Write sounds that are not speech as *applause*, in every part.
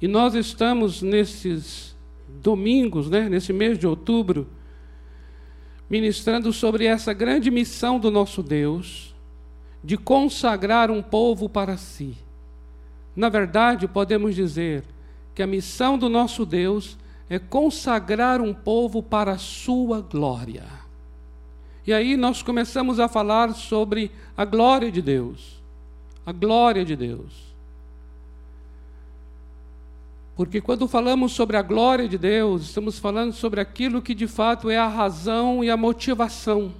E nós estamos nesses domingos, né, nesse mês de outubro, ministrando sobre essa grande missão do nosso Deus de consagrar um povo para si. Na verdade, podemos dizer que a missão do nosso Deus é consagrar um povo para a sua glória. E aí nós começamos a falar sobre a glória de Deus. A glória de Deus. Porque quando falamos sobre a glória de Deus, estamos falando sobre aquilo que de fato é a razão e a motivação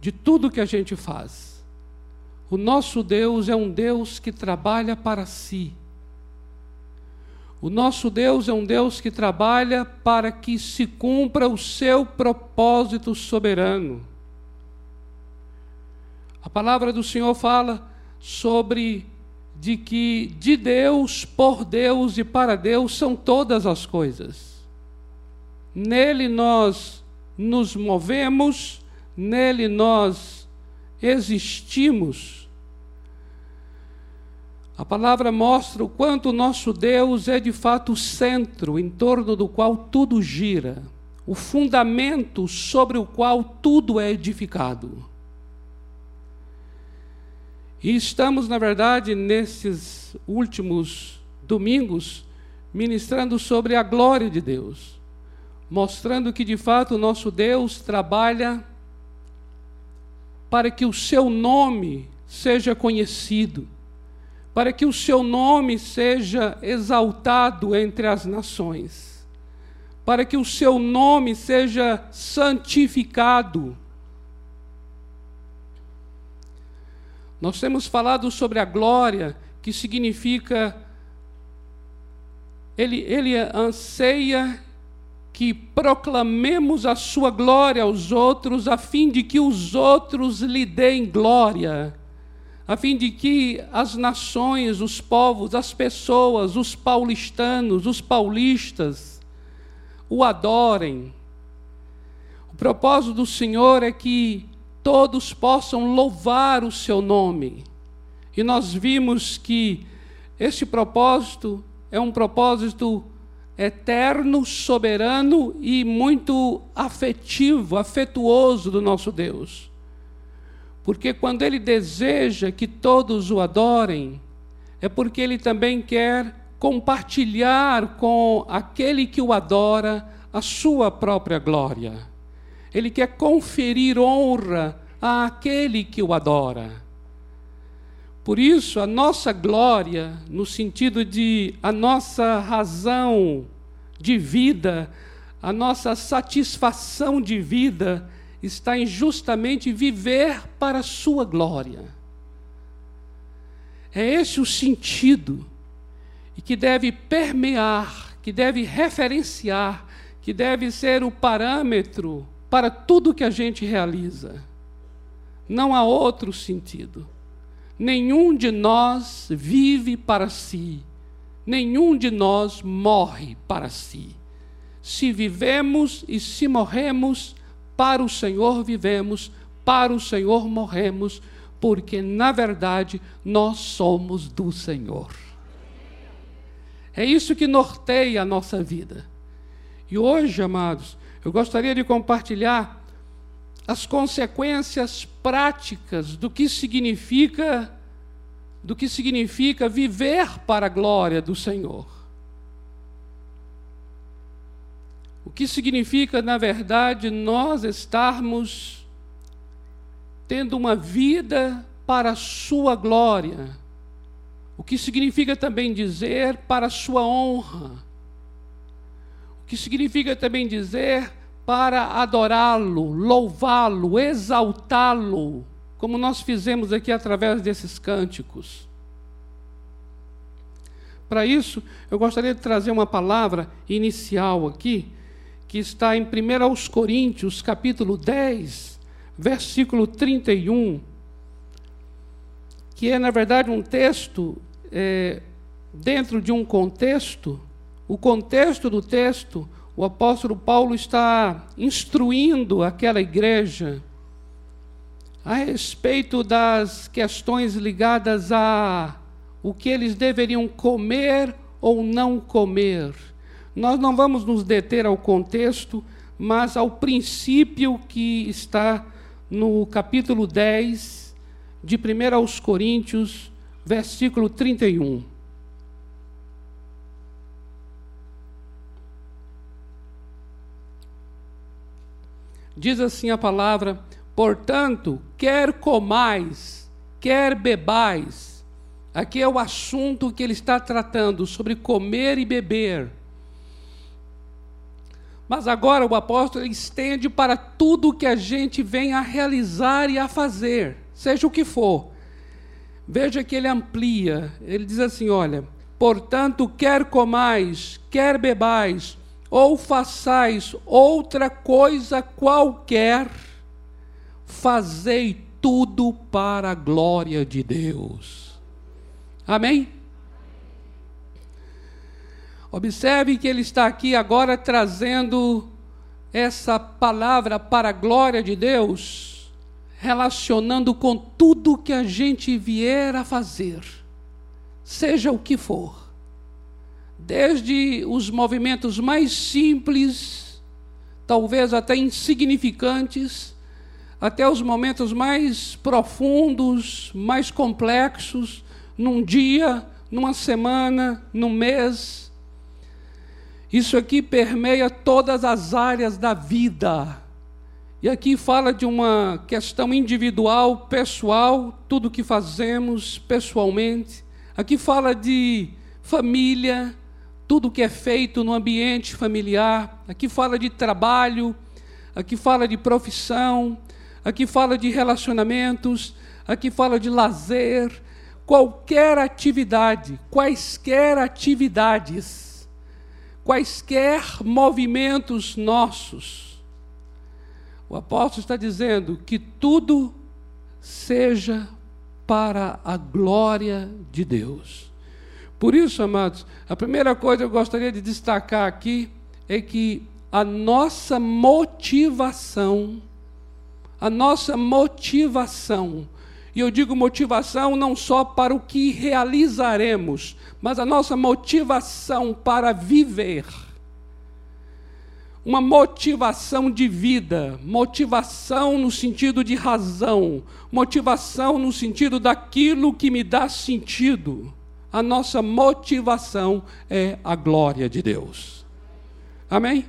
de tudo que a gente faz. O nosso Deus é um Deus que trabalha para si. O nosso Deus é um Deus que trabalha para que se cumpra o seu propósito soberano. A palavra do Senhor fala sobre de que de Deus, por Deus e para Deus são todas as coisas. Nele nós nos movemos, nele nós existimos. A palavra mostra o quanto nosso Deus é de fato o centro em torno do qual tudo gira, o fundamento sobre o qual tudo é edificado. E estamos, na verdade, nesses últimos domingos, ministrando sobre a glória de Deus, mostrando que de fato o nosso Deus trabalha para que o seu nome seja conhecido, para que o seu nome seja exaltado entre as nações, para que o seu nome seja santificado Nós temos falado sobre a glória, que significa. Ele, ele anseia que proclamemos a sua glória aos outros, a fim de que os outros lhe deem glória, a fim de que as nações, os povos, as pessoas, os paulistanos, os paulistas, o adorem. O propósito do Senhor é que todos possam louvar o seu nome. E nós vimos que esse propósito é um propósito eterno, soberano e muito afetivo, afetuoso do nosso Deus. Porque quando ele deseja que todos o adorem, é porque ele também quer compartilhar com aquele que o adora a sua própria glória. Ele quer conferir honra àquele que o adora. Por isso, a nossa glória, no sentido de a nossa razão de vida, a nossa satisfação de vida, está em justamente viver para a Sua glória. É esse o sentido e que deve permear, que deve referenciar, que deve ser o parâmetro para tudo que a gente realiza. Não há outro sentido. Nenhum de nós vive para si, nenhum de nós morre para si. Se vivemos e se morremos, para o Senhor vivemos, para o Senhor morremos, porque na verdade nós somos do Senhor. É isso que norteia a nossa vida. E hoje, amados, eu gostaria de compartilhar as consequências práticas do que significa do que significa viver para a glória do Senhor. O que significa, na verdade, nós estarmos tendo uma vida para a sua glória. O que significa também dizer para a sua honra que significa também dizer para adorá-lo, louvá-lo, exaltá-lo, como nós fizemos aqui através desses cânticos. Para isso, eu gostaria de trazer uma palavra inicial aqui, que está em 1 Coríntios, capítulo 10, versículo 31, que é, na verdade, um texto é, dentro de um contexto o contexto do texto, o apóstolo Paulo está instruindo aquela igreja a respeito das questões ligadas a o que eles deveriam comer ou não comer. Nós não vamos nos deter ao contexto, mas ao princípio que está no capítulo 10 de 1 aos Coríntios, versículo 31. Diz assim a palavra: portanto, quer comais, quer bebais. Aqui é o assunto que ele está tratando sobre comer e beber. Mas agora o apóstolo estende para tudo que a gente vem a realizar e a fazer, seja o que for. Veja que ele amplia, ele diz assim: olha, portanto, quer comais, quer bebais, ou façais outra coisa qualquer, fazei tudo para a glória de Deus. Amém? Observe que ele está aqui agora trazendo essa palavra para a glória de Deus, relacionando com tudo que a gente vier a fazer, seja o que for desde os movimentos mais simples, talvez até insignificantes, até os momentos mais profundos, mais complexos, num dia, numa semana, num mês. Isso aqui permeia todas as áreas da vida. E aqui fala de uma questão individual, pessoal, tudo que fazemos pessoalmente. Aqui fala de família, tudo que é feito no ambiente familiar. Aqui fala de trabalho, aqui fala de profissão, aqui fala de relacionamentos, aqui fala de lazer, qualquer atividade, quaisquer atividades, quaisquer movimentos nossos. O apóstolo está dizendo que tudo seja para a glória de Deus. Por isso, amados, a primeira coisa que eu gostaria de destacar aqui é que a nossa motivação, a nossa motivação, e eu digo motivação não só para o que realizaremos, mas a nossa motivação para viver. Uma motivação de vida, motivação no sentido de razão, motivação no sentido daquilo que me dá sentido a nossa motivação é a glória de Deus. Amém?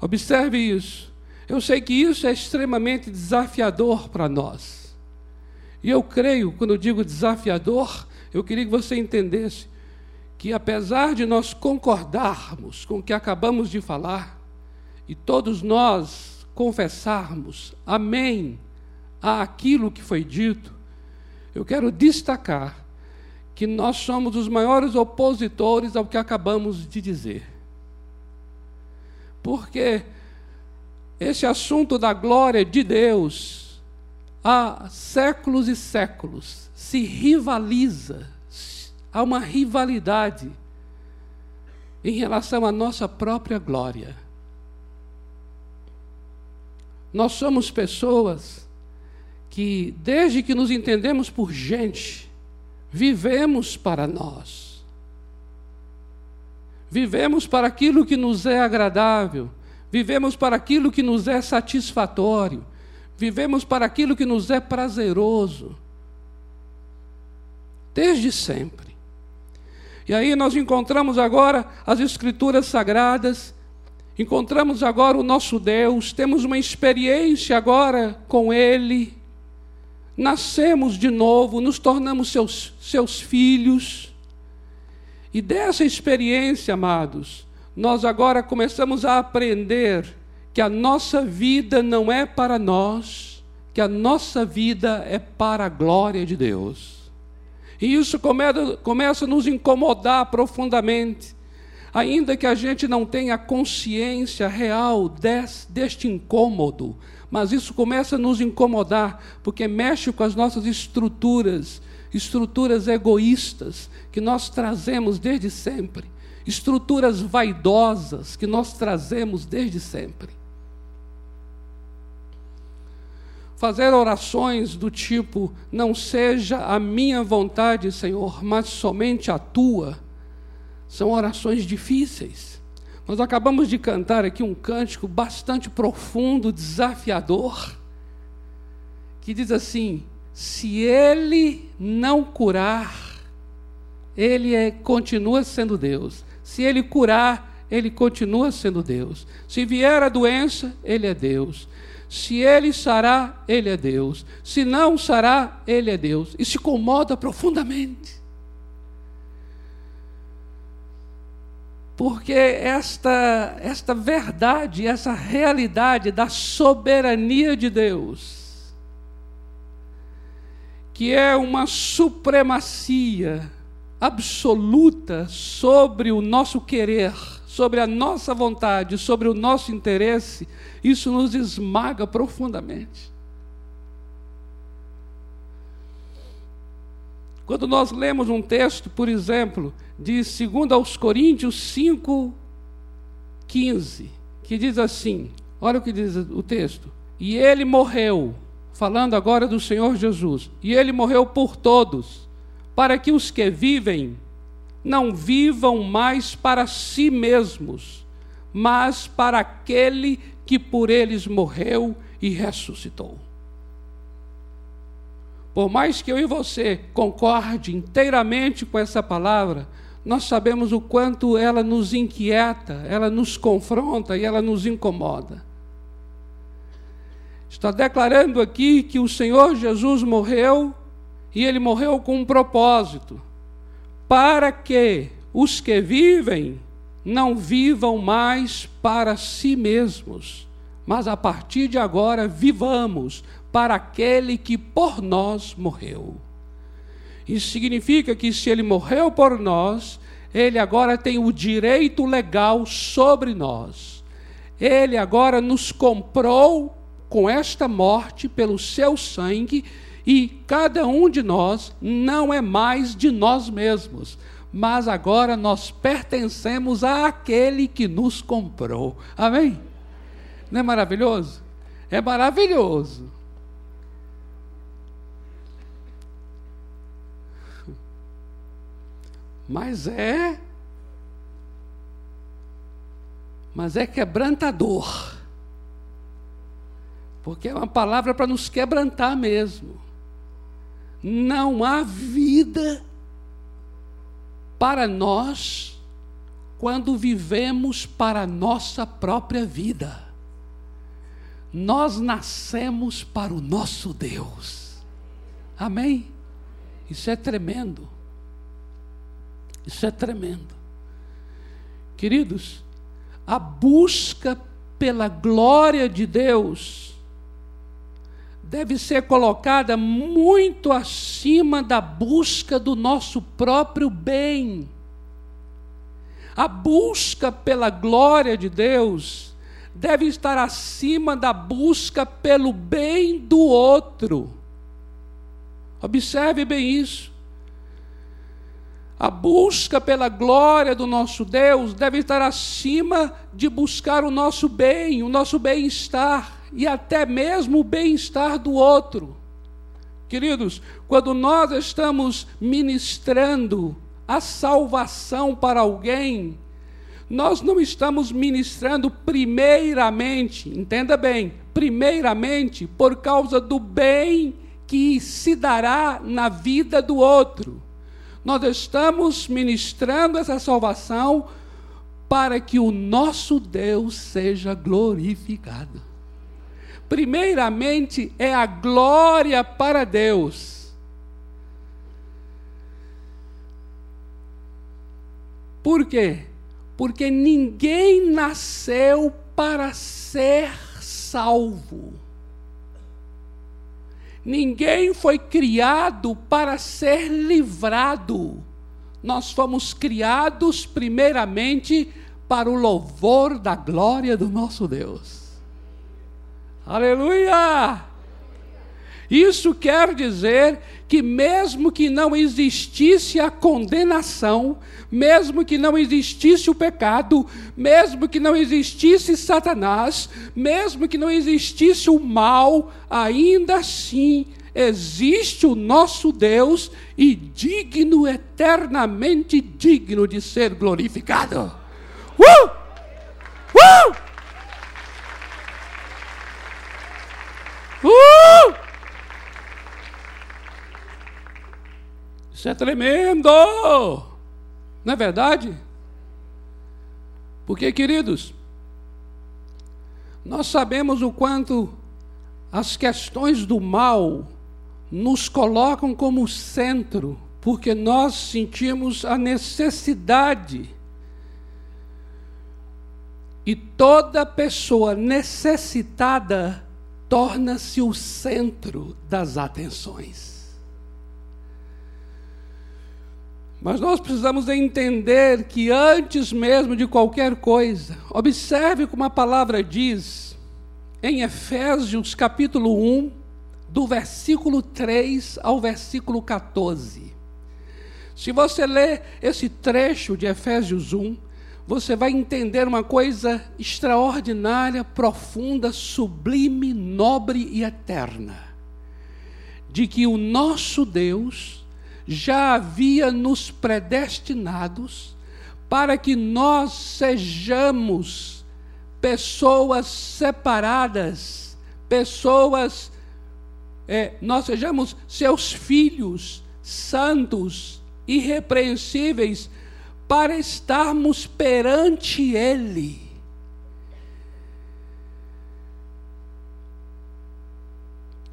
Observe isso. Eu sei que isso é extremamente desafiador para nós. E eu creio, quando eu digo desafiador, eu queria que você entendesse que, apesar de nós concordarmos com o que acabamos de falar, e todos nós confessarmos amém àquilo que foi dito, eu quero destacar que nós somos os maiores opositores ao que acabamos de dizer. Porque esse assunto da glória de Deus, há séculos e séculos, se rivaliza, há uma rivalidade em relação à nossa própria glória. Nós somos pessoas que, desde que nos entendemos por gente, vivemos para nós. Vivemos para aquilo que nos é agradável, vivemos para aquilo que nos é satisfatório, vivemos para aquilo que nos é prazeroso. Desde sempre. E aí nós encontramos agora as Escrituras Sagradas, encontramos agora o nosso Deus, temos uma experiência agora com Ele nascemos de novo, nos tornamos seus, seus filhos. E dessa experiência, amados, nós agora começamos a aprender que a nossa vida não é para nós, que a nossa vida é para a glória de Deus. E isso começa, começa a nos incomodar profundamente, ainda que a gente não tenha consciência real des, deste incômodo, mas isso começa a nos incomodar, porque mexe com as nossas estruturas, estruturas egoístas que nós trazemos desde sempre, estruturas vaidosas que nós trazemos desde sempre. Fazer orações do tipo: não seja a minha vontade, Senhor, mas somente a tua, São orações difíceis. Nós acabamos de cantar aqui um cântico bastante profundo, desafiador, que diz assim: se ele não curar, ele é, continua sendo Deus. Se ele curar, ele continua sendo Deus. Se vier a doença, ele é Deus. Se ele sará, ele é Deus. Se não sará, ele é Deus. E se incomoda profundamente. Porque esta, esta verdade, essa realidade da soberania de Deus, que é uma supremacia absoluta sobre o nosso querer, sobre a nossa vontade, sobre o nosso interesse, isso nos esmaga profundamente. Quando nós lemos um texto, por exemplo, de 2 aos Coríntios 5, 15, que diz assim: olha o que diz o texto. E ele morreu, falando agora do Senhor Jesus, e ele morreu por todos, para que os que vivem não vivam mais para si mesmos, mas para aquele que por eles morreu e ressuscitou. Por mais que eu e você concorde inteiramente com essa palavra, nós sabemos o quanto ela nos inquieta, ela nos confronta e ela nos incomoda. Está declarando aqui que o Senhor Jesus morreu e ele morreu com um propósito para que os que vivem não vivam mais para si mesmos, mas a partir de agora vivamos para aquele que por nós morreu. Isso significa que se ele morreu por nós, ele agora tem o direito legal sobre nós. Ele agora nos comprou com esta morte pelo seu sangue e cada um de nós não é mais de nós mesmos, mas agora nós pertencemos àquele que nos comprou. Amém? Não é maravilhoso? É maravilhoso. Mas é. Mas é quebrantador. Porque é uma palavra para nos quebrantar mesmo não há vida para nós quando vivemos para a nossa própria vida. Nós nascemos para o nosso Deus. Amém? Isso é tremendo. Isso é tremendo. Queridos, a busca pela glória de Deus deve ser colocada muito acima da busca do nosso próprio bem. A busca pela glória de Deus deve estar acima da busca pelo bem do outro. Observe bem isso. A busca pela glória do nosso Deus deve estar acima de buscar o nosso bem, o nosso bem-estar e até mesmo o bem-estar do outro. Queridos, quando nós estamos ministrando a salvação para alguém, nós não estamos ministrando primeiramente, entenda bem, primeiramente por causa do bem que se dará na vida do outro. Nós estamos ministrando essa salvação para que o nosso Deus seja glorificado primeiramente é a glória para Deus. Por quê? Porque ninguém nasceu para ser salvo. Ninguém foi criado para ser livrado. Nós fomos criados primeiramente para o louvor da glória do nosso Deus. Aleluia! Isso quer dizer que, mesmo que não existisse a condenação, mesmo que não existisse o pecado, mesmo que não existisse Satanás, mesmo que não existisse o mal, ainda assim existe o nosso Deus e digno, eternamente digno de ser glorificado. Uh! Uh! Isso é tremendo! Não é verdade? Porque, queridos, nós sabemos o quanto as questões do mal nos colocam como centro, porque nós sentimos a necessidade. E toda pessoa necessitada torna-se o centro das atenções. Mas nós precisamos entender que antes mesmo de qualquer coisa, observe como a palavra diz em Efésios capítulo 1, do versículo 3 ao versículo 14. Se você ler esse trecho de Efésios 1, você vai entender uma coisa extraordinária, profunda, sublime, nobre e eterna. De que o nosso Deus já havia nos predestinados para que nós sejamos pessoas separadas, pessoas, é, nós sejamos seus filhos santos, irrepreensíveis, para estarmos perante Ele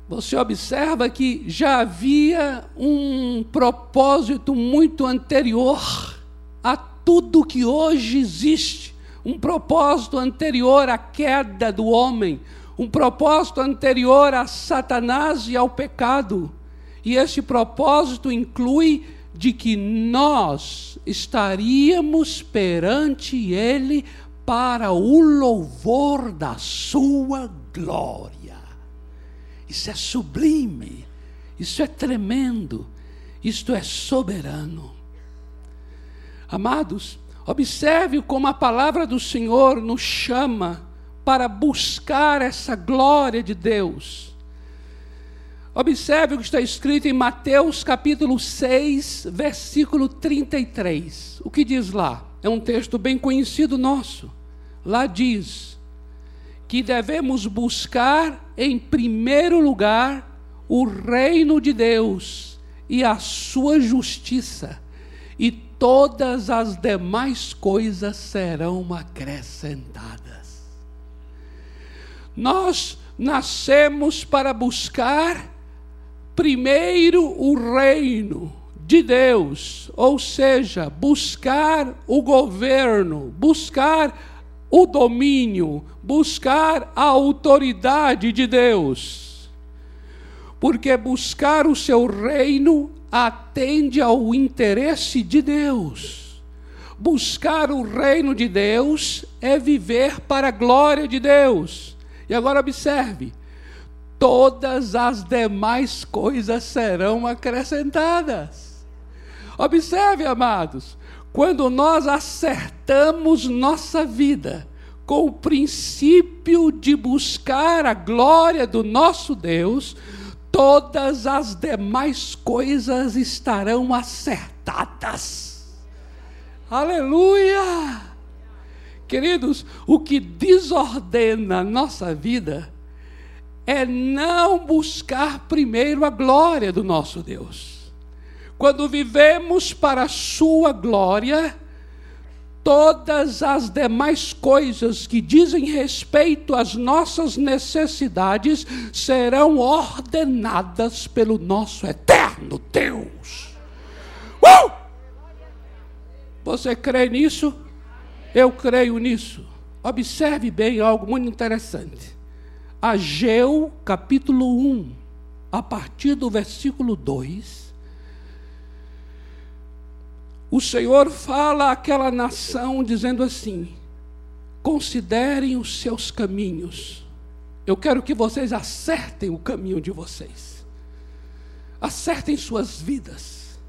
você observa que já havia um propósito muito anterior a tudo que hoje existe, um propósito anterior à queda do homem, um propósito anterior a Satanás e ao pecado. E esse propósito inclui de que nós estaríamos perante Ele para o louvor da Sua glória. Isso é sublime, isso é tremendo, isto é soberano. Amados, observe como a palavra do Senhor nos chama para buscar essa glória de Deus. Observe o que está escrito em Mateus capítulo 6, versículo 33. O que diz lá? É um texto bem conhecido nosso. Lá diz: que devemos buscar em primeiro lugar o reino de Deus e a sua justiça, e todas as demais coisas serão acrescentadas. Nós nascemos para buscar primeiro o reino de Deus, ou seja, buscar o governo, buscar o domínio, buscar a autoridade de Deus. Porque buscar o seu reino atende ao interesse de Deus. Buscar o reino de Deus é viver para a glória de Deus. E agora observe: todas as demais coisas serão acrescentadas. Observe, amados, quando nós acertamos nossa vida com o princípio de buscar a glória do nosso Deus, todas as demais coisas estarão acertadas. Aleluia! Queridos, o que desordena nossa vida é não buscar primeiro a glória do nosso Deus. Quando vivemos para a Sua glória, todas as demais coisas que dizem respeito às nossas necessidades serão ordenadas pelo nosso eterno Deus. Uh! Você crê nisso? Eu creio nisso. Observe bem algo muito interessante. Ageu, capítulo 1, a partir do versículo 2 o Senhor fala àquela nação dizendo assim: considerem os seus caminhos. Eu quero que vocês acertem o caminho de vocês. Acertem suas vidas.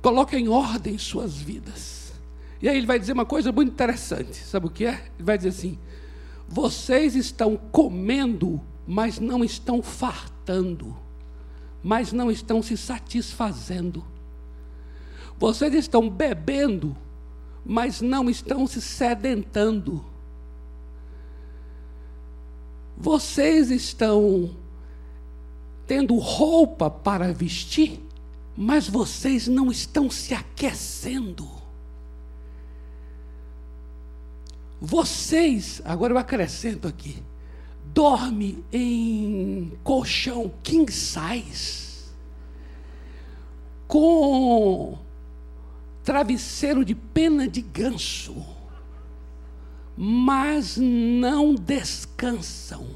Coloquem em ordem suas vidas. E aí ele vai dizer uma coisa muito interessante. Sabe o que é? Ele vai dizer assim: vocês estão comendo, mas não estão fartando. mas não estão se satisfazendo. Vocês estão bebendo, mas não estão se sedentando. Vocês estão tendo roupa para vestir, mas vocês não estão se aquecendo. Vocês, agora eu acrescento aqui, dorme em colchão king size, com travesseiro de pena de ganso, mas não descansam.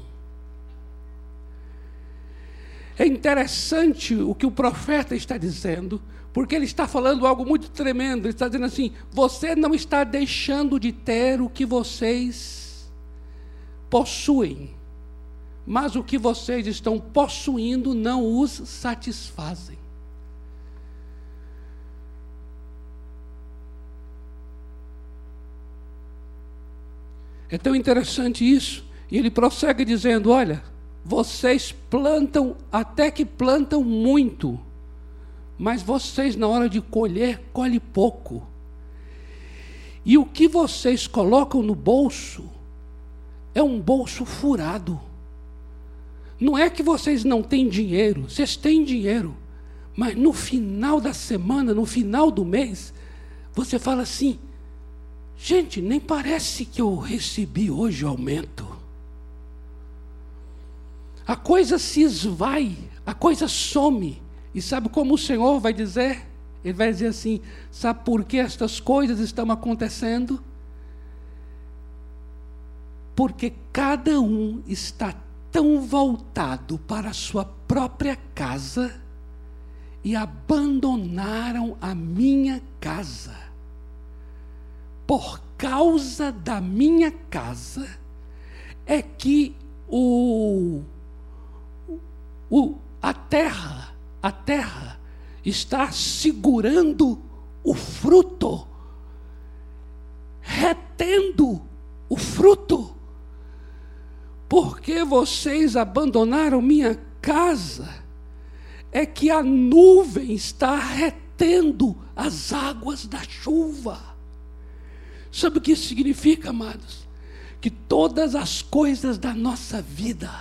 É interessante o que o profeta está dizendo, porque ele está falando algo muito tremendo. Ele está dizendo assim: você não está deixando de ter o que vocês possuem, mas o que vocês estão possuindo não os satisfazem. É tão interessante isso. E ele prossegue dizendo: Olha, vocês plantam, até que plantam muito, mas vocês, na hora de colher, colhem pouco. E o que vocês colocam no bolso é um bolso furado. Não é que vocês não têm dinheiro, vocês têm dinheiro, mas no final da semana, no final do mês, você fala assim: Gente, nem parece que eu recebi hoje o aumento. A coisa se esvai, a coisa some. E sabe como o Senhor vai dizer? Ele vai dizer assim: sabe por que estas coisas estão acontecendo? Porque cada um está tão voltado para a sua própria casa e abandonaram a minha casa por causa da minha casa é que o, o, a terra, a terra está segurando o fruto, retendo o fruto. Porque vocês abandonaram minha casa, é que a nuvem está retendo as águas da chuva. Sabe o que isso significa, amados? Que todas as coisas da nossa vida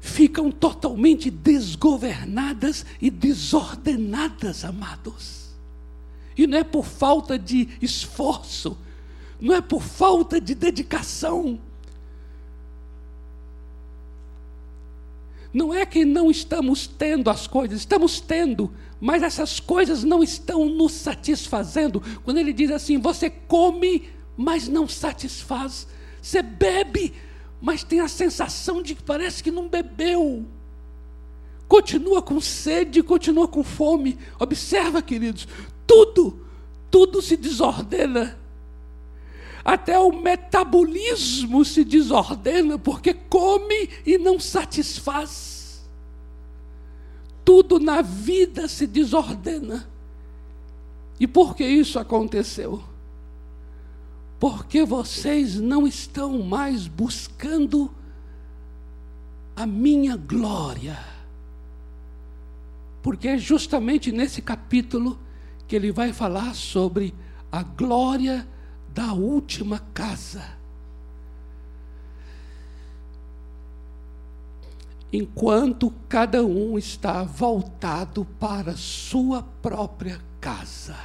ficam totalmente desgovernadas e desordenadas, amados. E não é por falta de esforço, não é por falta de dedicação. Não é que não estamos tendo as coisas, estamos tendo, mas essas coisas não estão nos satisfazendo. Quando ele diz assim: você come, mas não satisfaz. Você bebe, mas tem a sensação de que parece que não bebeu. Continua com sede, continua com fome. Observa, queridos, tudo, tudo se desordena. Até o metabolismo se desordena porque come e não satisfaz tudo na vida se desordena. E por que isso aconteceu? Porque vocês não estão mais buscando a minha glória. Porque é justamente nesse capítulo que ele vai falar sobre a glória da última casa. enquanto cada um está voltado para sua própria casa.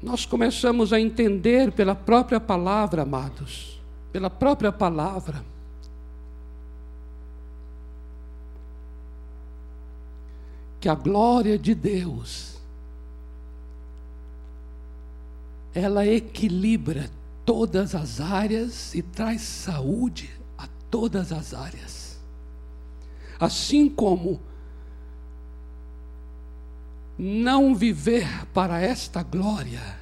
Nós começamos a entender pela própria palavra, amados, pela própria palavra, que a glória de Deus ela equilibra todas as áreas e traz saúde a todas as áreas. Assim como não viver para esta glória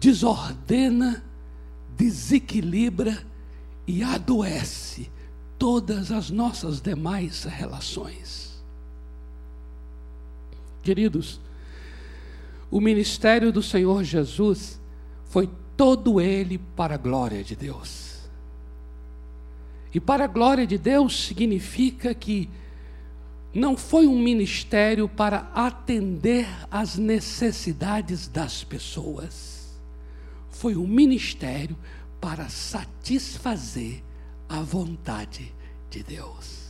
desordena, desequilibra e adoece todas as nossas demais relações. Queridos, o ministério do Senhor Jesus foi todo ele para a glória de Deus. E para a glória de Deus significa que não foi um ministério para atender às necessidades das pessoas. Foi um ministério para satisfazer a vontade de Deus.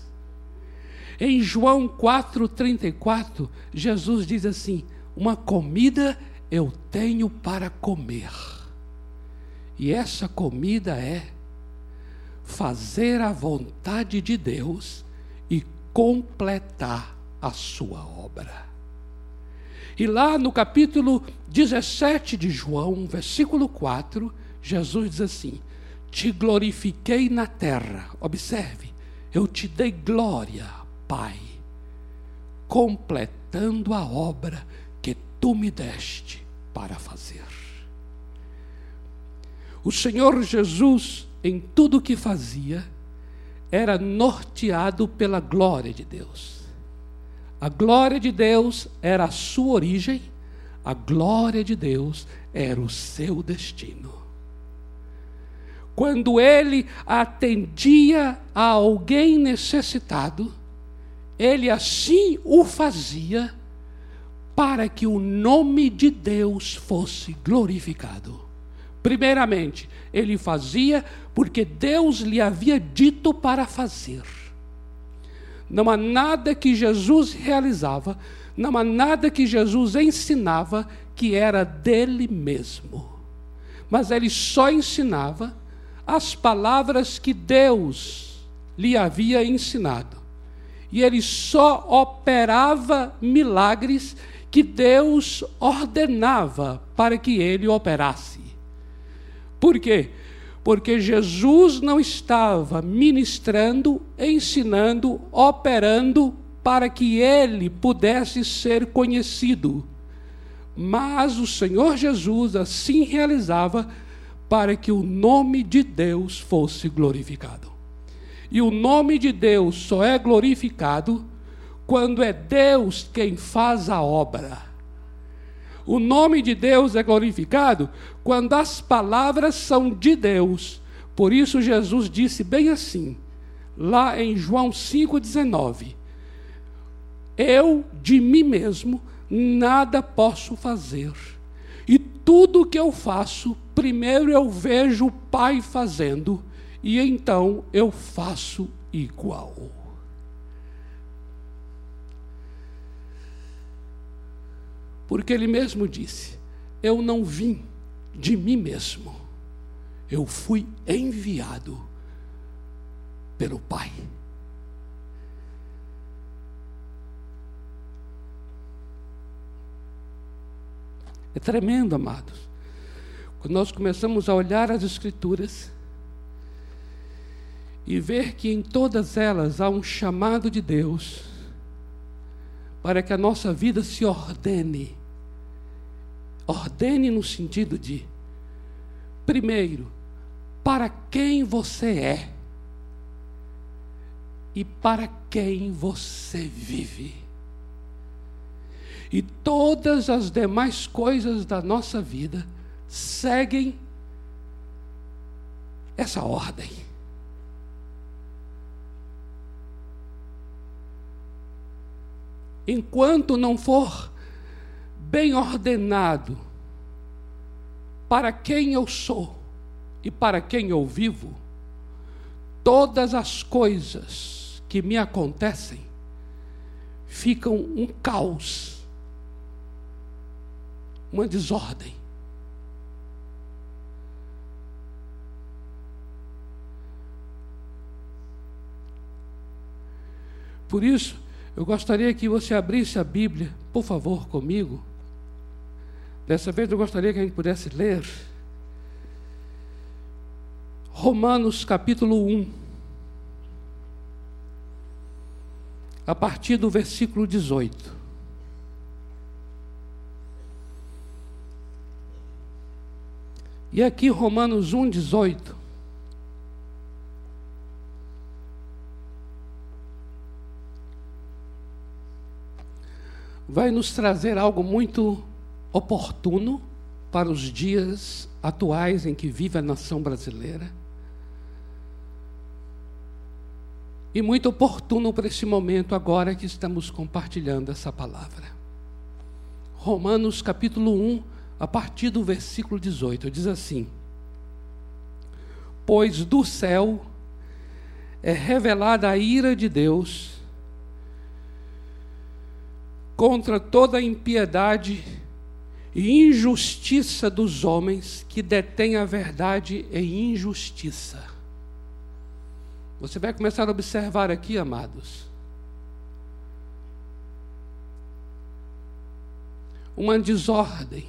Em João 4,34, Jesus diz assim: Uma comida eu tenho para comer. E essa comida é fazer a vontade de Deus e completar a sua obra. E lá no capítulo 17 de João, versículo 4, Jesus diz assim: Te glorifiquei na terra. Observe, eu te dei glória, Pai, completando a obra tu me deste para fazer. O Senhor Jesus em tudo o que fazia, era norteado pela glória de Deus. A glória de Deus era a sua origem, a glória de Deus era o seu destino. Quando ele atendia a alguém necessitado, ele assim o fazia para que o nome de Deus fosse glorificado. Primeiramente, ele fazia porque Deus lhe havia dito para fazer. Não há nada que Jesus realizava, não há nada que Jesus ensinava que era dele mesmo. Mas ele só ensinava as palavras que Deus lhe havia ensinado. E ele só operava milagres que Deus ordenava para que ele operasse. Por quê? Porque Jesus não estava ministrando, ensinando, operando para que ele pudesse ser conhecido. Mas o Senhor Jesus assim realizava para que o nome de Deus fosse glorificado. E o nome de Deus só é glorificado quando é Deus quem faz a obra. O nome de Deus é glorificado quando as palavras são de Deus. Por isso Jesus disse bem assim, lá em João 5,19: Eu de mim mesmo nada posso fazer, e tudo que eu faço, primeiro eu vejo o Pai fazendo, e então eu faço igual. Porque ele mesmo disse: Eu não vim de mim mesmo, eu fui enviado pelo Pai. É tremendo, amados. Quando nós começamos a olhar as Escrituras e ver que em todas elas há um chamado de Deus para que a nossa vida se ordene Ordene no sentido de, primeiro, para quem você é e para quem você vive. E todas as demais coisas da nossa vida seguem essa ordem. Enquanto não for bem ordenado para quem eu sou e para quem eu vivo, todas as coisas que me acontecem ficam um caos, uma desordem. Por isso, eu gostaria que você abrisse a Bíblia, por favor, comigo. Dessa vez eu gostaria que a gente pudesse ler Romanos capítulo 1, a partir do versículo 18. E aqui Romanos 1, 18. Vai nos trazer algo muito oportuno para os dias atuais em que vive a nação brasileira. E muito oportuno para esse momento agora que estamos compartilhando essa palavra. Romanos capítulo 1, a partir do versículo 18, diz assim: Pois do céu é revelada a ira de Deus contra toda a impiedade e injustiça dos homens que detêm a verdade em injustiça. Você vai começar a observar aqui, amados, uma desordem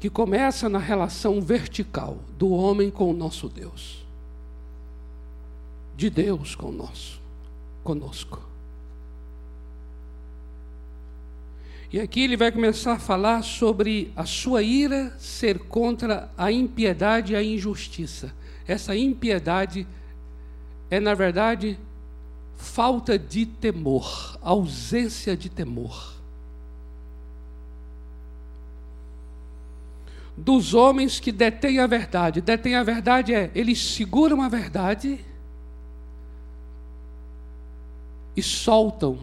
que começa na relação vertical do homem com o nosso Deus, de Deus com o nosso, conosco. E aqui ele vai começar a falar sobre a sua ira ser contra a impiedade e a injustiça. Essa impiedade é, na verdade, falta de temor, ausência de temor. Dos homens que detêm a verdade. Detêm a verdade é, eles seguram a verdade e soltam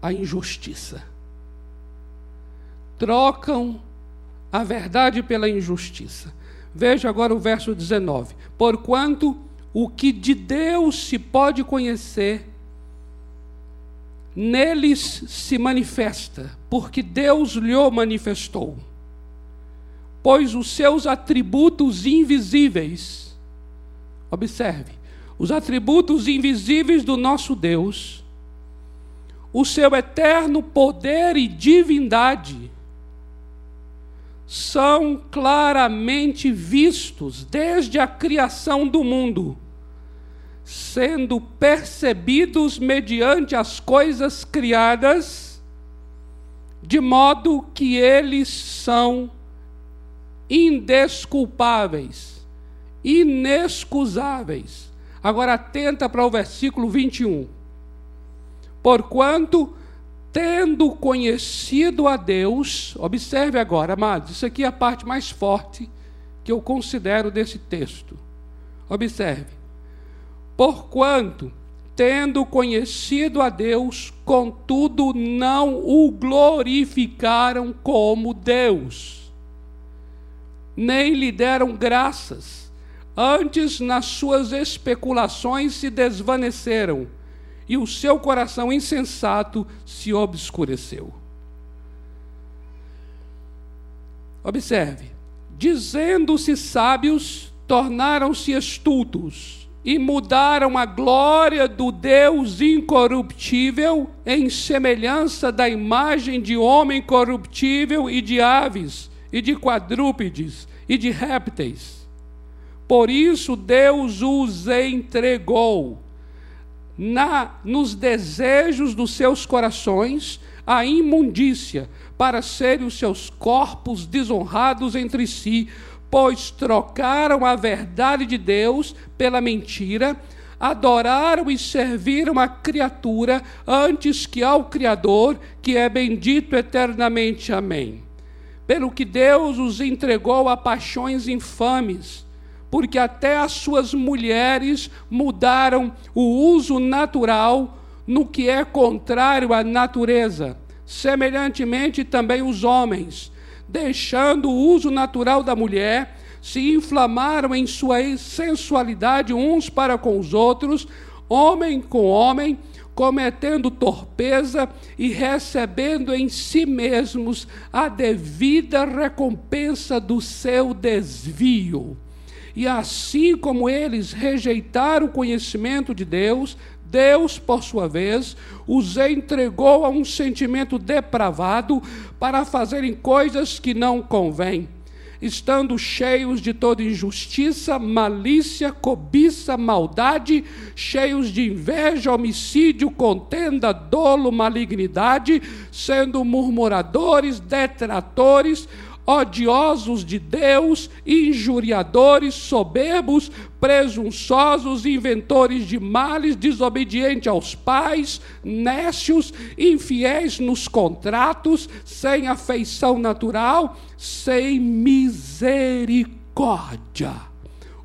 a injustiça trocam a verdade pela injustiça. Veja agora o verso 19: Porquanto o que de Deus se pode conhecer, neles se manifesta, porque Deus lhe manifestou. Pois os seus atributos invisíveis, observe, os atributos invisíveis do nosso Deus, o seu eterno poder e divindade, são claramente vistos desde a criação do mundo, sendo percebidos mediante as coisas criadas, de modo que eles são indesculpáveis, inexcusáveis. Agora atenta para o versículo 21. Porquanto tendo conhecido a Deus, observe agora, amados, isso aqui é a parte mais forte que eu considero desse texto. Observe. Porquanto, tendo conhecido a Deus, contudo não o glorificaram como Deus, nem lhe deram graças, antes nas suas especulações se desvaneceram e o seu coração insensato se obscureceu. Observe: dizendo-se sábios, tornaram-se estultos e mudaram a glória do Deus incorruptível em semelhança da imagem de homem corruptível e de aves, e de quadrúpedes, e de répteis. Por isso Deus os entregou na nos desejos dos seus corações a imundícia, para serem os seus corpos desonrados entre si, pois trocaram a verdade de Deus pela mentira, adoraram e serviram a criatura antes que ao Criador, que é bendito eternamente. Amém. Pelo que Deus os entregou a paixões infames, porque até as suas mulheres mudaram o uso natural no que é contrário à natureza. Semelhantemente também os homens, deixando o uso natural da mulher, se inflamaram em sua sensualidade uns para com os outros, homem com homem, cometendo torpeza e recebendo em si mesmos a devida recompensa do seu desvio. E assim como eles rejeitaram o conhecimento de Deus, Deus, por sua vez, os entregou a um sentimento depravado para fazerem coisas que não convêm, estando cheios de toda injustiça, malícia, cobiça, maldade, cheios de inveja, homicídio, contenda, dolo, malignidade, sendo murmuradores, detratores, odiosos de Deus, injuriadores, soberbos, presunçosos, inventores de males, desobedientes aos pais, nécios, infiéis nos contratos, sem afeição natural, sem misericórdia,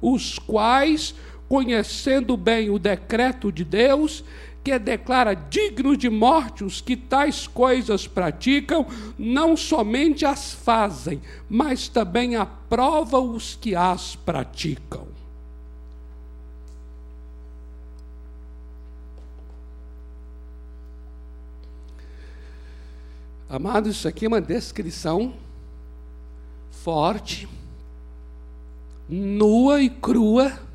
os quais, conhecendo bem o decreto de Deus, que declara dignos de morte os que tais coisas praticam, não somente as fazem, mas também aprova os que as praticam. Amados, isso aqui é uma descrição forte, nua e crua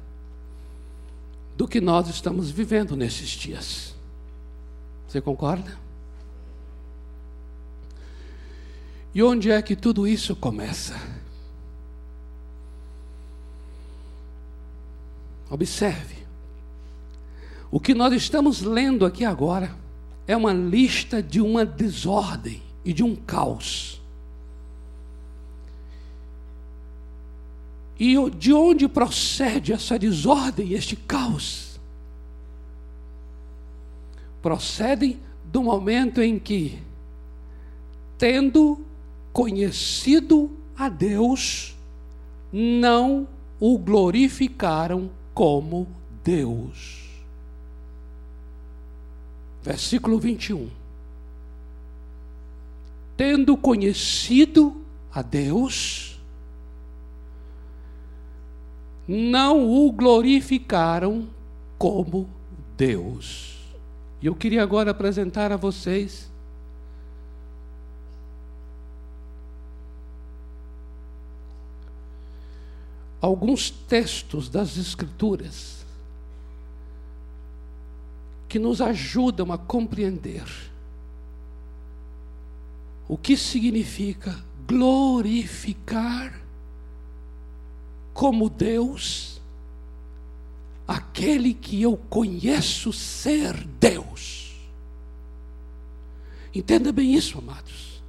do que nós estamos vivendo nesses dias. Você concorda? E onde é que tudo isso começa? Observe. O que nós estamos lendo aqui agora é uma lista de uma desordem e de um caos. E de onde procede essa desordem, este caos? Procedem do momento em que, tendo conhecido a Deus, não o glorificaram como Deus. Versículo 21. Tendo conhecido a Deus, não o glorificaram como Deus. E eu queria agora apresentar a vocês alguns textos das Escrituras que nos ajudam a compreender o que significa glorificar como Deus aquele que eu conheço ser Deus. Entenda bem isso, amados.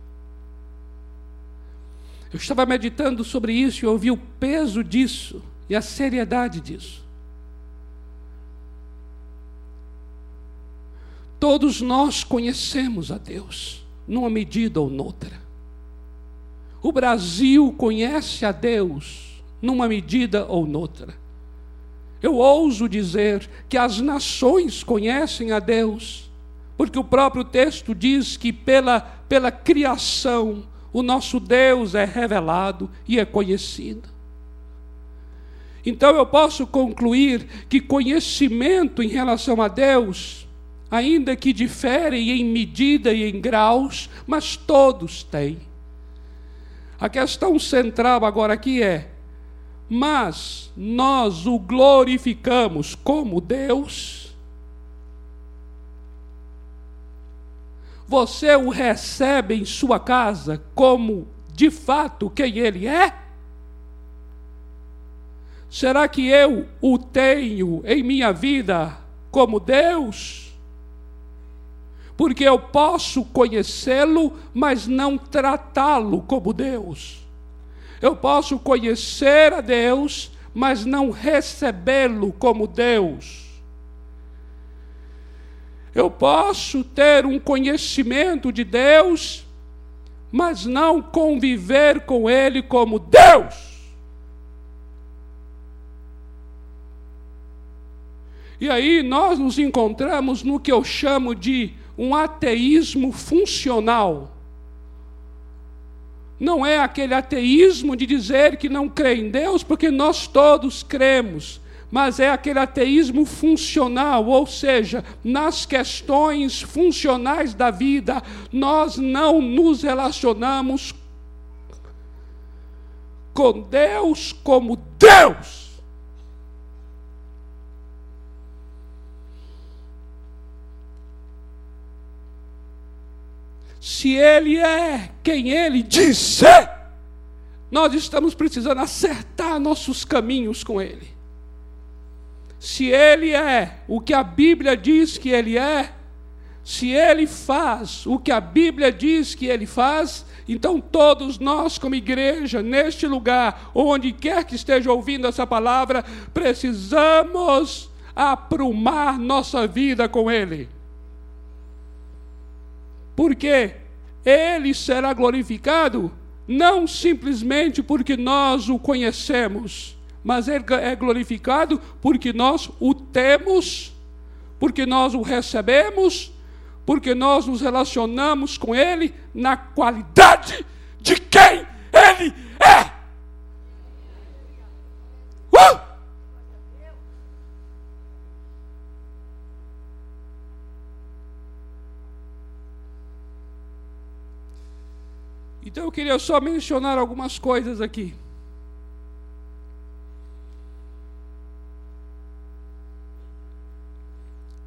Eu estava meditando sobre isso e ouvi o peso disso e a seriedade disso. Todos nós conhecemos a Deus, numa medida ou noutra. O Brasil conhece a Deus numa medida ou noutra. Eu ouso dizer que as nações conhecem a Deus, porque o próprio texto diz que pela, pela criação o nosso Deus é revelado e é conhecido. Então eu posso concluir que conhecimento em relação a Deus, ainda que difere em medida e em graus, mas todos têm. A questão central agora aqui é: mas nós o glorificamos como Deus. Você o recebe em sua casa como de fato quem ele é? Será que eu o tenho em minha vida como Deus? Porque eu posso conhecê-lo, mas não tratá-lo como Deus. Eu posso conhecer a Deus, mas não recebê-lo como Deus. Eu posso ter um conhecimento de Deus, mas não conviver com Ele como Deus. E aí nós nos encontramos no que eu chamo de um ateísmo funcional não é aquele ateísmo de dizer que não crê em Deus, porque nós todos cremos, mas é aquele ateísmo funcional, ou seja, nas questões funcionais da vida, nós não nos relacionamos com Deus como Deus. Se Ele é quem Ele diz ser, nós estamos precisando acertar nossos caminhos com Ele. Se Ele é o que a Bíblia diz que Ele é, Se ele faz o que a Bíblia diz que ele faz, então todos nós, como igreja, neste lugar, onde quer que esteja ouvindo essa palavra, precisamos aprumar nossa vida com ele. Porque ele será glorificado não simplesmente porque nós o conhecemos, mas ele é glorificado porque nós o temos, porque nós o recebemos, porque nós nos relacionamos com ele na qualidade de quem ele é. Uh! Então eu queria só mencionar algumas coisas aqui.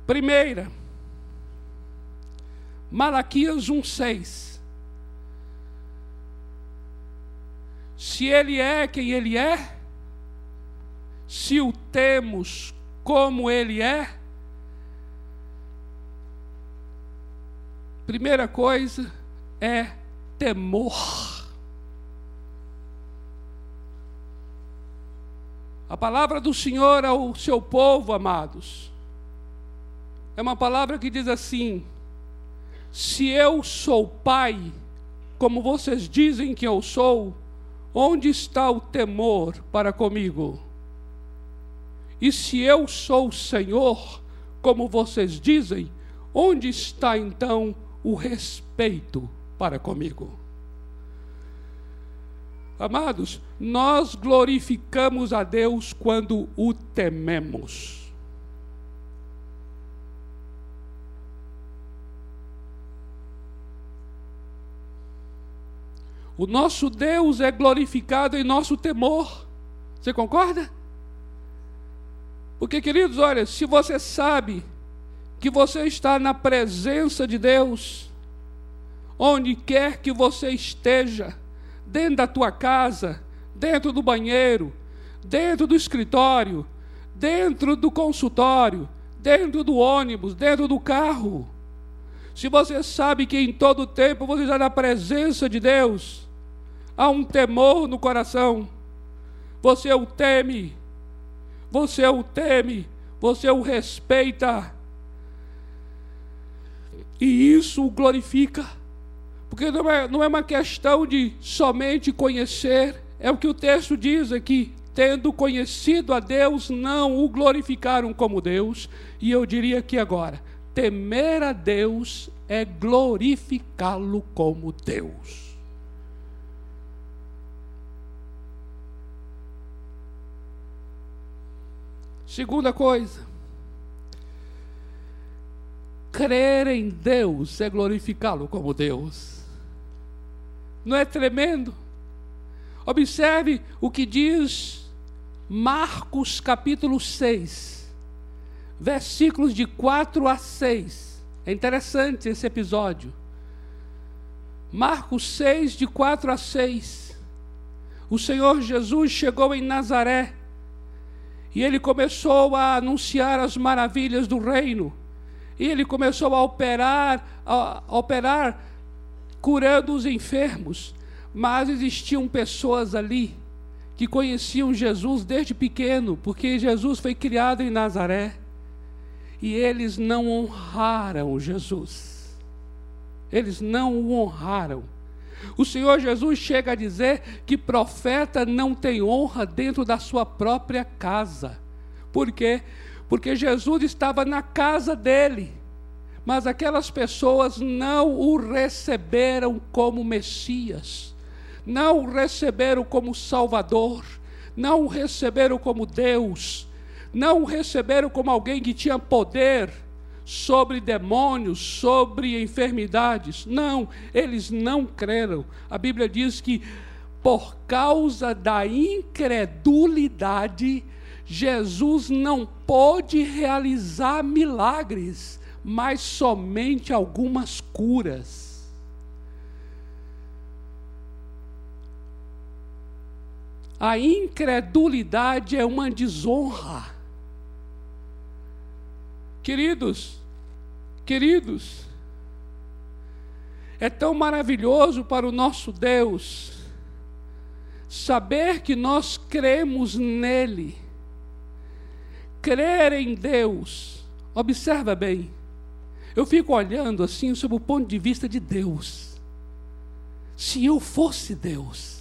Primeira, Malaquias 1,6. Se ele é quem ele é, se o temos como ele é, primeira coisa é temor. A palavra do Senhor ao seu povo, amados, é uma palavra que diz assim: se eu sou pai, como vocês dizem que eu sou, onde está o temor para comigo? E se eu sou Senhor, como vocês dizem, onde está então o respeito para comigo. Amados, nós glorificamos a Deus quando o tememos. O nosso Deus é glorificado em nosso temor. Você concorda? Porque, queridos, olha, se você sabe que você está na presença de Deus, onde quer que você esteja, dentro da tua casa, dentro do banheiro, dentro do escritório, dentro do consultório, dentro do ônibus, dentro do carro. Se você sabe que em todo tempo você está na presença de Deus, há um temor no coração, você o teme, você o teme, você o respeita, e isso o glorifica. Porque não é, não é uma questão de somente conhecer, é o que o texto diz aqui. Tendo conhecido a Deus, não o glorificaram como Deus. E eu diria aqui agora: temer a Deus é glorificá-lo como Deus. Segunda coisa, crer em Deus é glorificá-lo como Deus. Não é tremendo? Observe o que diz Marcos capítulo 6, versículos de 4 a 6. É interessante esse episódio. Marcos 6, de 4 a 6. O Senhor Jesus chegou em Nazaré e ele começou a anunciar as maravilhas do reino. E ele começou a operar, a operar curando os enfermos, mas existiam pessoas ali que conheciam Jesus desde pequeno, porque Jesus foi criado em Nazaré, e eles não honraram Jesus. Eles não o honraram. O Senhor Jesus chega a dizer que profeta não tem honra dentro da sua própria casa. Por quê? Porque Jesus estava na casa dele mas aquelas pessoas não o receberam como Messias, não o receberam como Salvador, não o receberam como Deus, não o receberam como alguém que tinha poder sobre demônios, sobre enfermidades. Não, eles não creram. A Bíblia diz que por causa da incredulidade, Jesus não pôde realizar milagres mas somente algumas curas. A incredulidade é uma desonra. Queridos, Queridos, é tão maravilhoso para o nosso Deus saber que nós cremos nele. Crer em Deus. Observa bem. Eu fico olhando assim sob o ponto de vista de Deus. Se eu fosse Deus,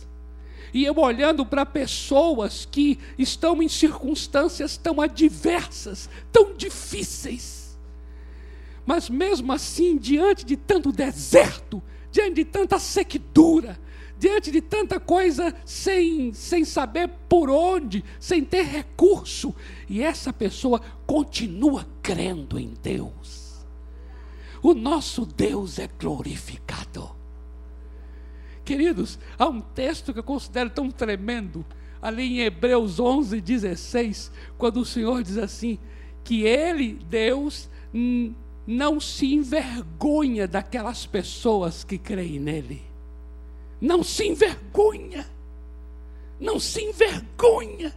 e eu olhando para pessoas que estão em circunstâncias tão adversas, tão difíceis, mas mesmo assim, diante de tanto deserto, diante de tanta sequidura, diante de tanta coisa sem, sem saber por onde, sem ter recurso, e essa pessoa continua crendo em Deus. O nosso Deus é glorificado. Queridos, há um texto que eu considero tão tremendo, ali em Hebreus 11, 16, quando o Senhor diz assim: que Ele, Deus, não se envergonha daquelas pessoas que creem nele. Não se envergonha. Não se envergonha.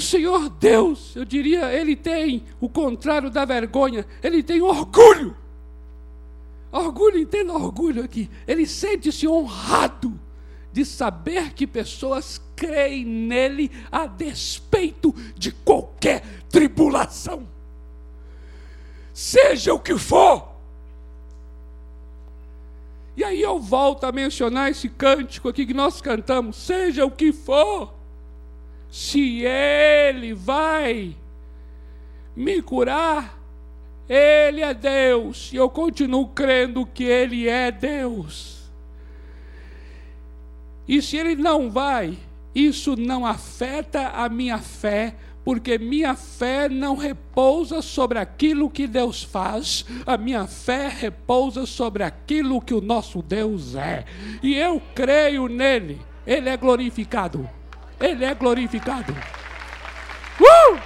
O Senhor Deus, eu diria, ele tem o contrário da vergonha, ele tem orgulho. Orgulho, entenda orgulho aqui. Ele sente-se honrado de saber que pessoas creem nele a despeito de qualquer tribulação. Seja o que for. E aí eu volto a mencionar esse cântico aqui que nós cantamos, seja o que for, se ele vai me curar, ele é Deus e eu continuo crendo que Ele é Deus. E se Ele não vai, isso não afeta a minha fé, porque minha fé não repousa sobre aquilo que Deus faz, a minha fé repousa sobre aquilo que o nosso Deus é. E eu creio nele, Ele é glorificado. Ele é glorificado. Uh!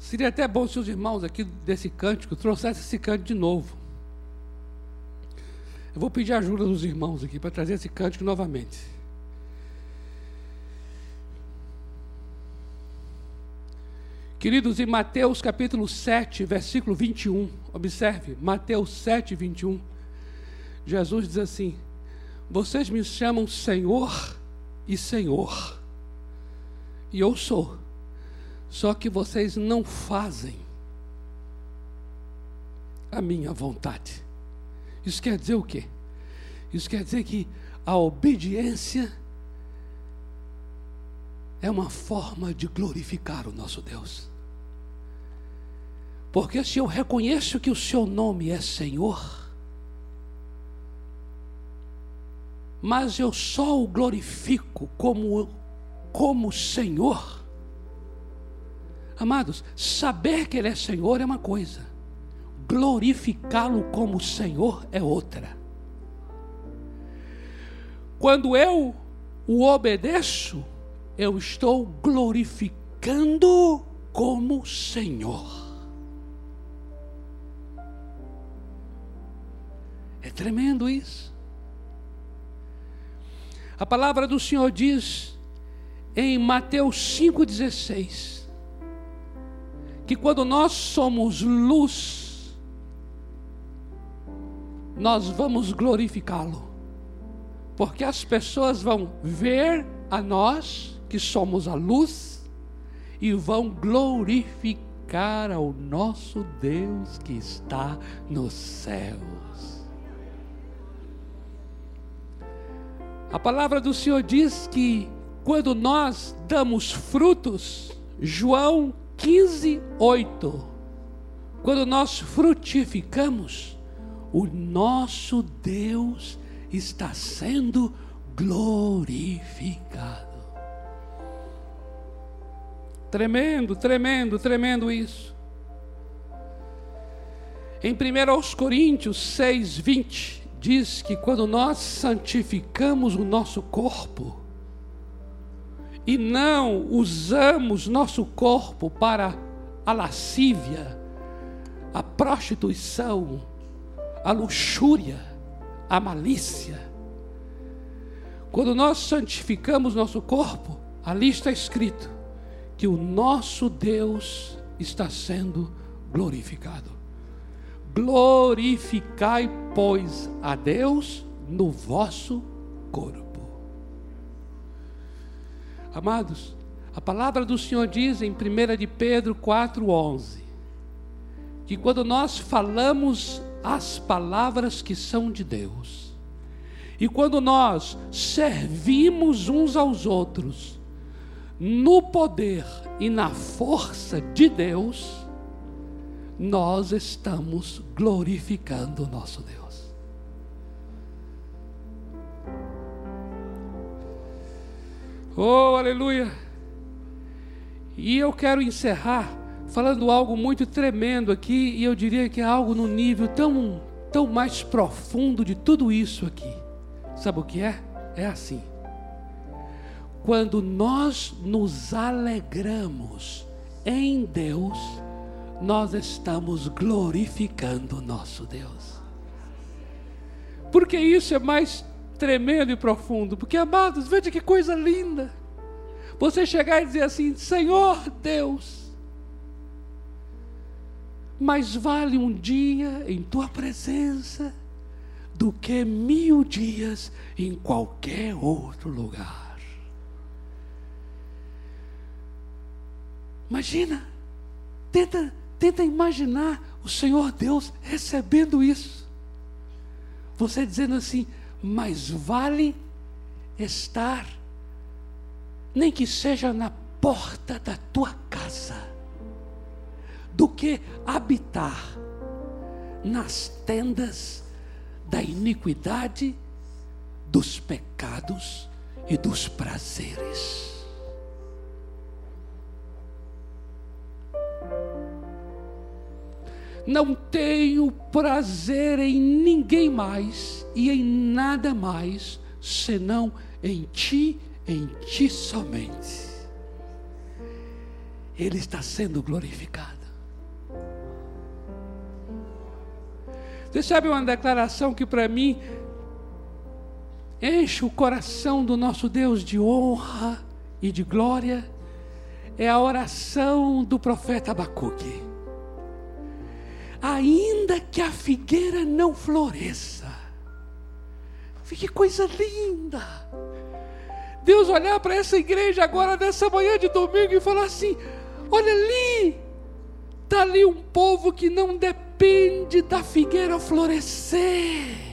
Seria até bom se os irmãos aqui desse cântico trouxessem esse cântico de novo. Eu vou pedir ajuda dos irmãos aqui para trazer esse cântico novamente. Queridos, em Mateus capítulo 7, versículo 21, observe, Mateus 7, 21, Jesus diz assim: Vocês me chamam Senhor e Senhor, e eu sou só que vocês não fazem a minha vontade. Isso quer dizer o quê? Isso quer dizer que a obediência é uma forma de glorificar o nosso Deus. Porque se eu reconheço que o seu nome é Senhor, mas eu só o glorifico como, como Senhor, Amados, saber que Ele é Senhor é uma coisa, glorificá-lo como Senhor é outra. Quando eu o obedeço, eu estou glorificando como Senhor. Tremendo isso. A palavra do Senhor diz em Mateus 5,16: que quando nós somos luz, nós vamos glorificá-lo, porque as pessoas vão ver a nós, que somos a luz, e vão glorificar ao nosso Deus que está nos céus. A palavra do Senhor diz que quando nós damos frutos, João 15, 8. Quando nós frutificamos, o nosso Deus está sendo glorificado. Tremendo, tremendo, tremendo isso. Em 1 Coríntios 6, 20, diz que quando nós santificamos o nosso corpo, e não usamos nosso corpo para a lascívia, a prostituição, a luxúria, a malícia. Quando nós santificamos nosso corpo, ali está escrito que o nosso Deus está sendo glorificado. Glorificai, pois, a Deus no vosso corpo. Amados, a palavra do Senhor diz em 1 de Pedro 4,11 que quando nós falamos as palavras que são de Deus, e quando nós servimos uns aos outros, no poder e na força de Deus, nós estamos glorificando o nosso Deus. Oh, aleluia! E eu quero encerrar falando algo muito tremendo aqui, e eu diria que é algo no nível tão, tão mais profundo de tudo isso aqui. Sabe o que é? É assim. Quando nós nos alegramos em Deus, nós estamos glorificando o nosso Deus. Porque isso é mais tremendo e profundo. Porque, amados, veja que coisa linda. Você chegar e dizer assim: Senhor Deus, mais vale um dia em tua presença do que mil dias em qualquer outro lugar. Imagina, tenta, tenta imaginar o Senhor Deus recebendo isso. Você dizendo assim, mais vale estar, nem que seja na porta da tua casa do que habitar nas tendas da iniquidade, dos pecados e dos prazeres. Não tenho prazer em ninguém mais e em nada mais, senão em ti, em ti somente. Ele está sendo glorificado. Você sabe uma declaração que para mim enche o coração do nosso Deus de honra e de glória? É a oração do profeta Abacuque. Ainda que a figueira não floresça, que coisa linda! Deus olhar para essa igreja agora nessa manhã de domingo e falar assim: olha ali, está ali um povo que não depende da figueira florescer.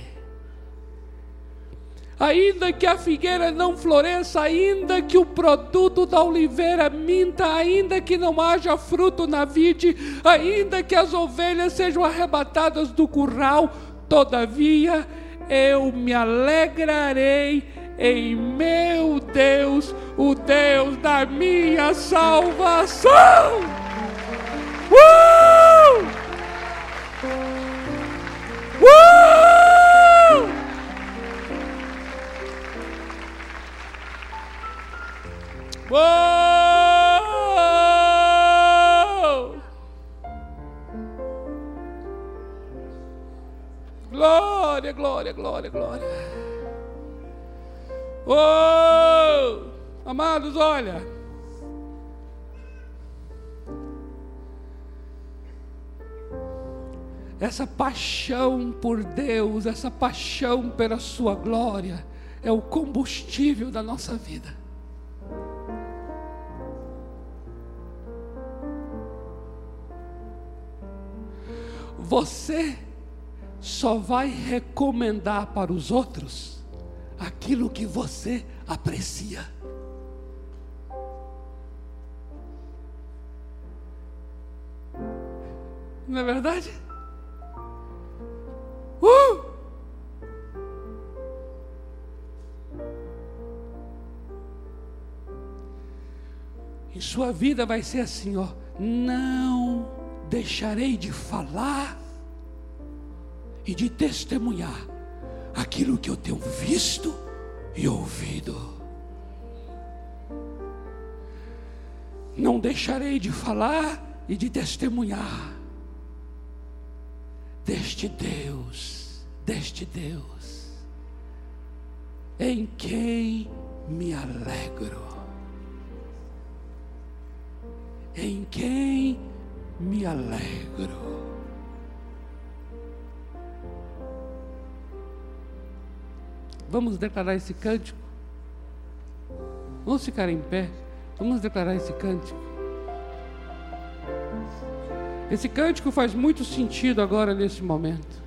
Ainda que a figueira não floresça, ainda que o produto da oliveira minta, ainda que não haja fruto na vide, ainda que as ovelhas sejam arrebatadas do curral, todavia eu me alegrarei em meu Deus, o Deus da minha salvação. Uh! Uou! Glória, glória, glória, glória. Oh! Amados, olha. essa paixão por Deus, essa paixão pela Sua glória, é o combustível da nossa vida. Você só vai recomendar para os outros aquilo que você aprecia. Não é verdade? Uh! Em sua vida vai ser assim, ó. Não deixarei de falar e de testemunhar aquilo que eu tenho visto e ouvido. Não deixarei de falar e de testemunhar deste Deus, deste Deus, em quem me alegro, em quem me alegro. Vamos declarar esse cântico? Vamos ficar em pé? Vamos declarar esse cântico? Esse cântico faz muito sentido agora nesse momento.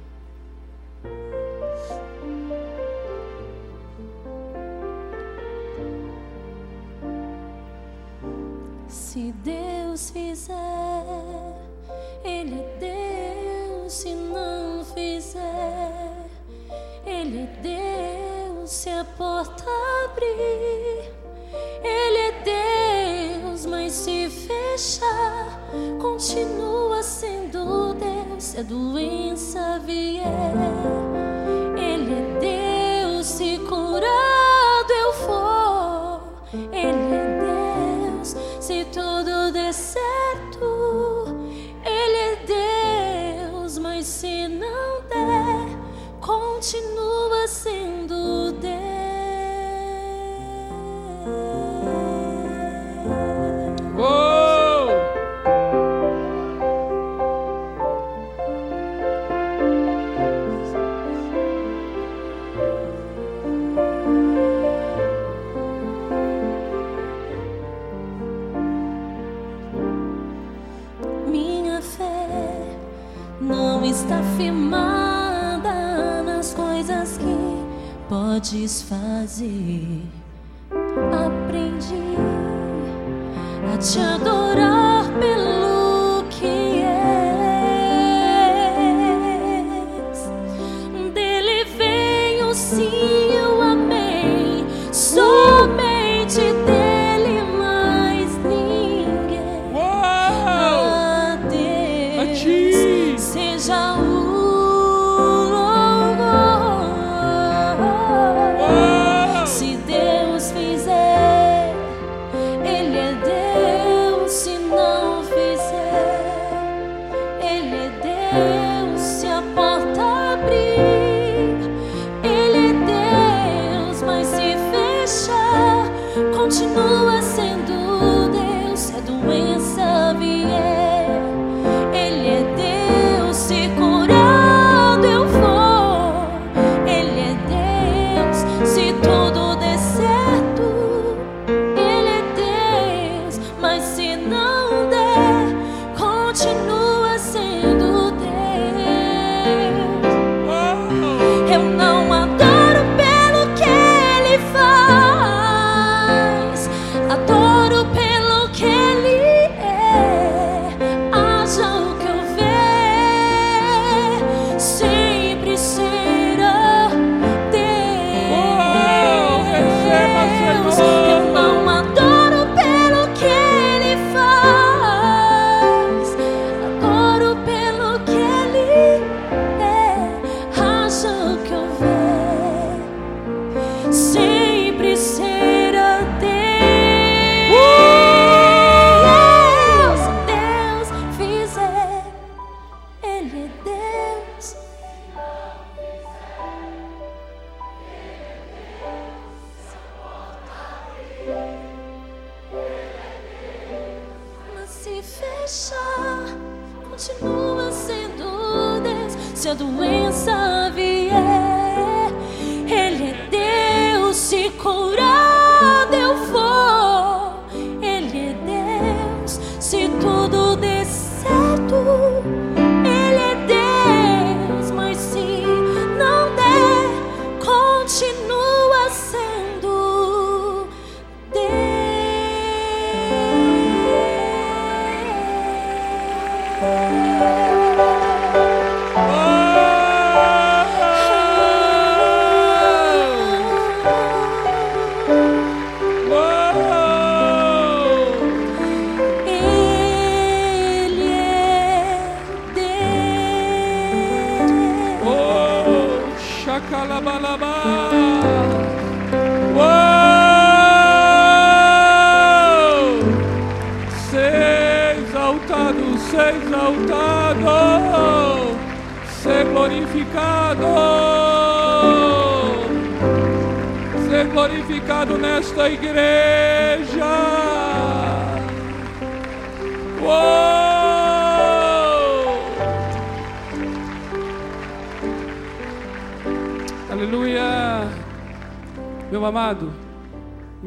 Se Deus fizer. Ele é Deus, mas se fecha, continua sendo Deus. Se a doença vier. está firmada nas coisas que podes fazer. Aprendi a te adorar.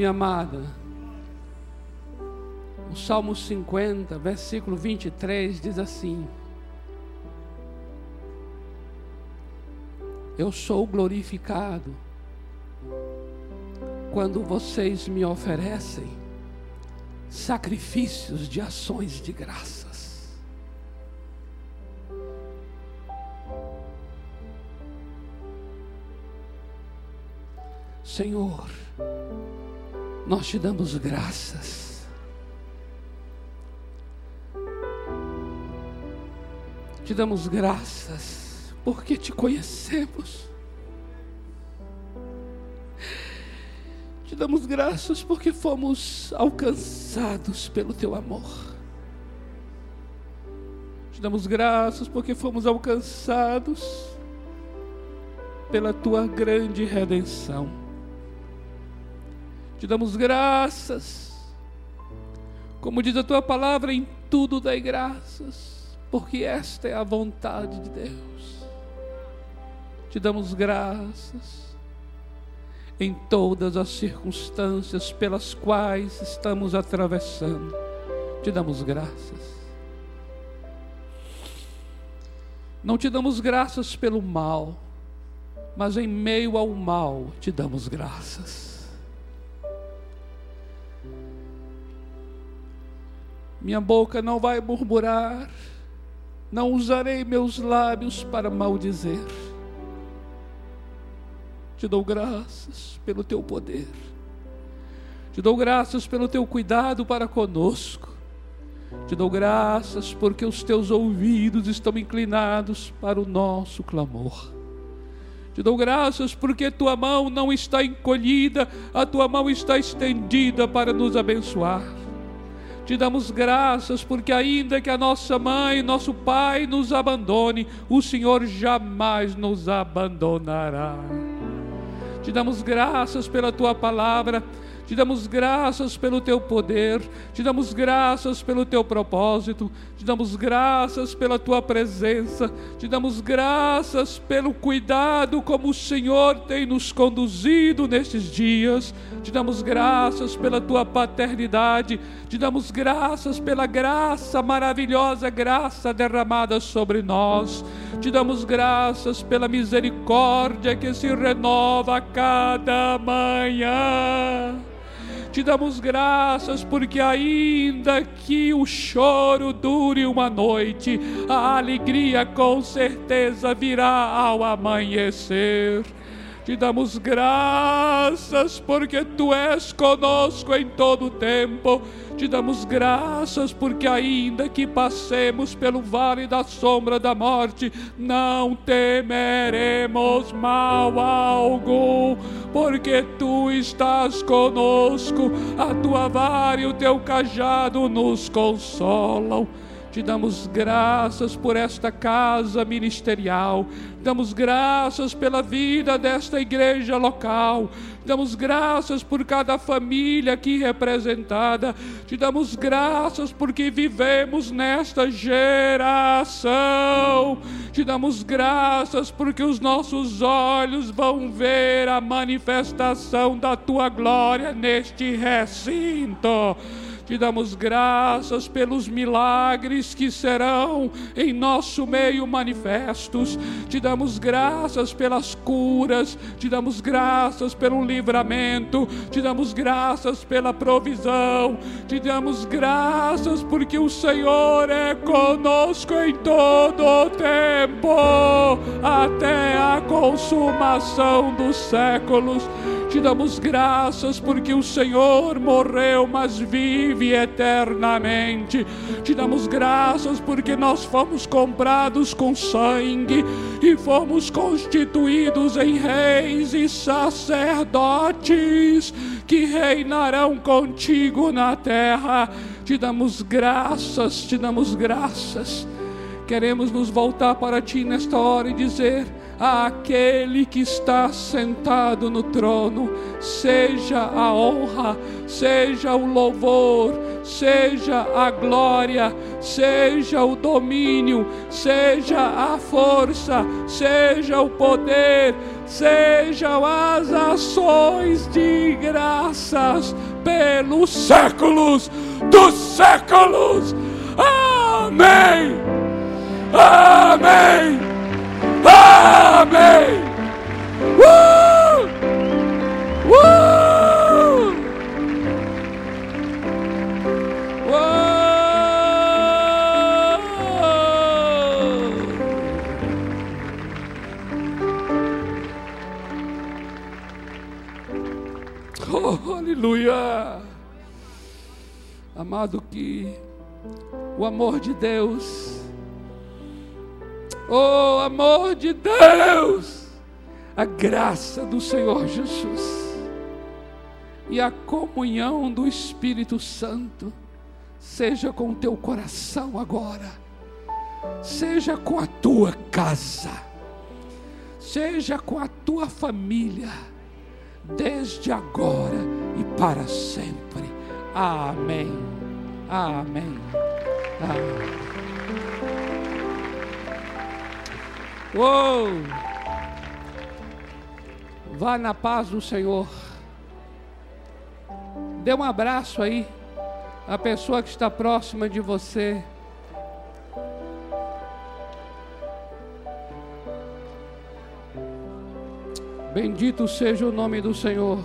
Minha amada, o Salmo 50, versículo 23 diz assim: Eu sou glorificado quando vocês me oferecem sacrifícios de ações de graças. Senhor, nós te damos graças. Te damos graças porque te conhecemos. Te damos graças porque fomos alcançados pelo teu amor. Te damos graças porque fomos alcançados pela tua grande redenção. Te damos graças, como diz a tua palavra, em tudo dai graças, porque esta é a vontade de Deus. Te damos graças em todas as circunstâncias pelas quais estamos atravessando. Te damos graças. Não te damos graças pelo mal, mas em meio ao mal te damos graças. Minha boca não vai murmurar, não usarei meus lábios para maldizer te dou graças pelo teu poder. Te dou graças pelo teu cuidado para conosco. Te dou graças porque os teus ouvidos estão inclinados para o nosso clamor. Te dou graças porque tua mão não está encolhida, a tua mão está estendida para nos abençoar. Te damos graças porque, ainda que a nossa mãe, nosso pai nos abandone, o Senhor jamais nos abandonará. Te damos graças pela tua palavra. Te damos graças pelo teu poder, te damos graças pelo teu propósito, te damos graças pela tua presença, te damos graças pelo cuidado como o Senhor tem nos conduzido nestes dias, te damos graças pela tua paternidade, te damos graças pela graça maravilhosa, graça derramada sobre nós, te damos graças pela misericórdia que se renova a cada manhã. Te damos graças porque, ainda que o choro dure uma noite, a alegria com certeza virá ao amanhecer. Te damos graças porque tu és conosco em todo o tempo. Te damos graças porque, ainda que passemos pelo vale da sombra da morte, não temeremos mal algum, porque tu estás conosco, a tua vara e o teu cajado nos consolam. Te damos graças por esta casa ministerial. Damos graças pela vida desta igreja local. Damos graças por cada família aqui representada. Te damos graças porque vivemos nesta geração. Te damos graças porque os nossos olhos vão ver a manifestação da tua glória neste recinto. Te damos graças pelos milagres que serão em nosso meio manifestos. Te damos graças pelas curas. Te damos graças pelo livramento. Te damos graças pela provisão. Te damos graças porque o Senhor é conosco em todo o tempo, até a consumação dos séculos. Te damos graças porque o Senhor morreu, mas vive eternamente. Te damos graças porque nós fomos comprados com sangue e fomos constituídos em reis e sacerdotes que reinarão contigo na terra. Te damos graças, te damos graças. Queremos nos voltar para ti nesta hora e dizer: àquele que está sentado no trono, seja a honra, seja o louvor, seja a glória, seja o domínio, seja a força, seja o poder, sejam as ações de graças pelos séculos dos séculos. Amém. Amém. Amém! Uh! Uh! *laughs* Oh, aleluia! Amado, que o amor de Deus Oh, amor de Deus! A graça do Senhor Jesus e a comunhão do Espírito Santo seja com o teu coração agora, seja com a tua casa, seja com a tua família, desde agora e para sempre. Amém. Amém. Amém. Uou! Vá na paz do Senhor. Dê um abraço aí à pessoa que está próxima de você. Bendito seja o nome do Senhor.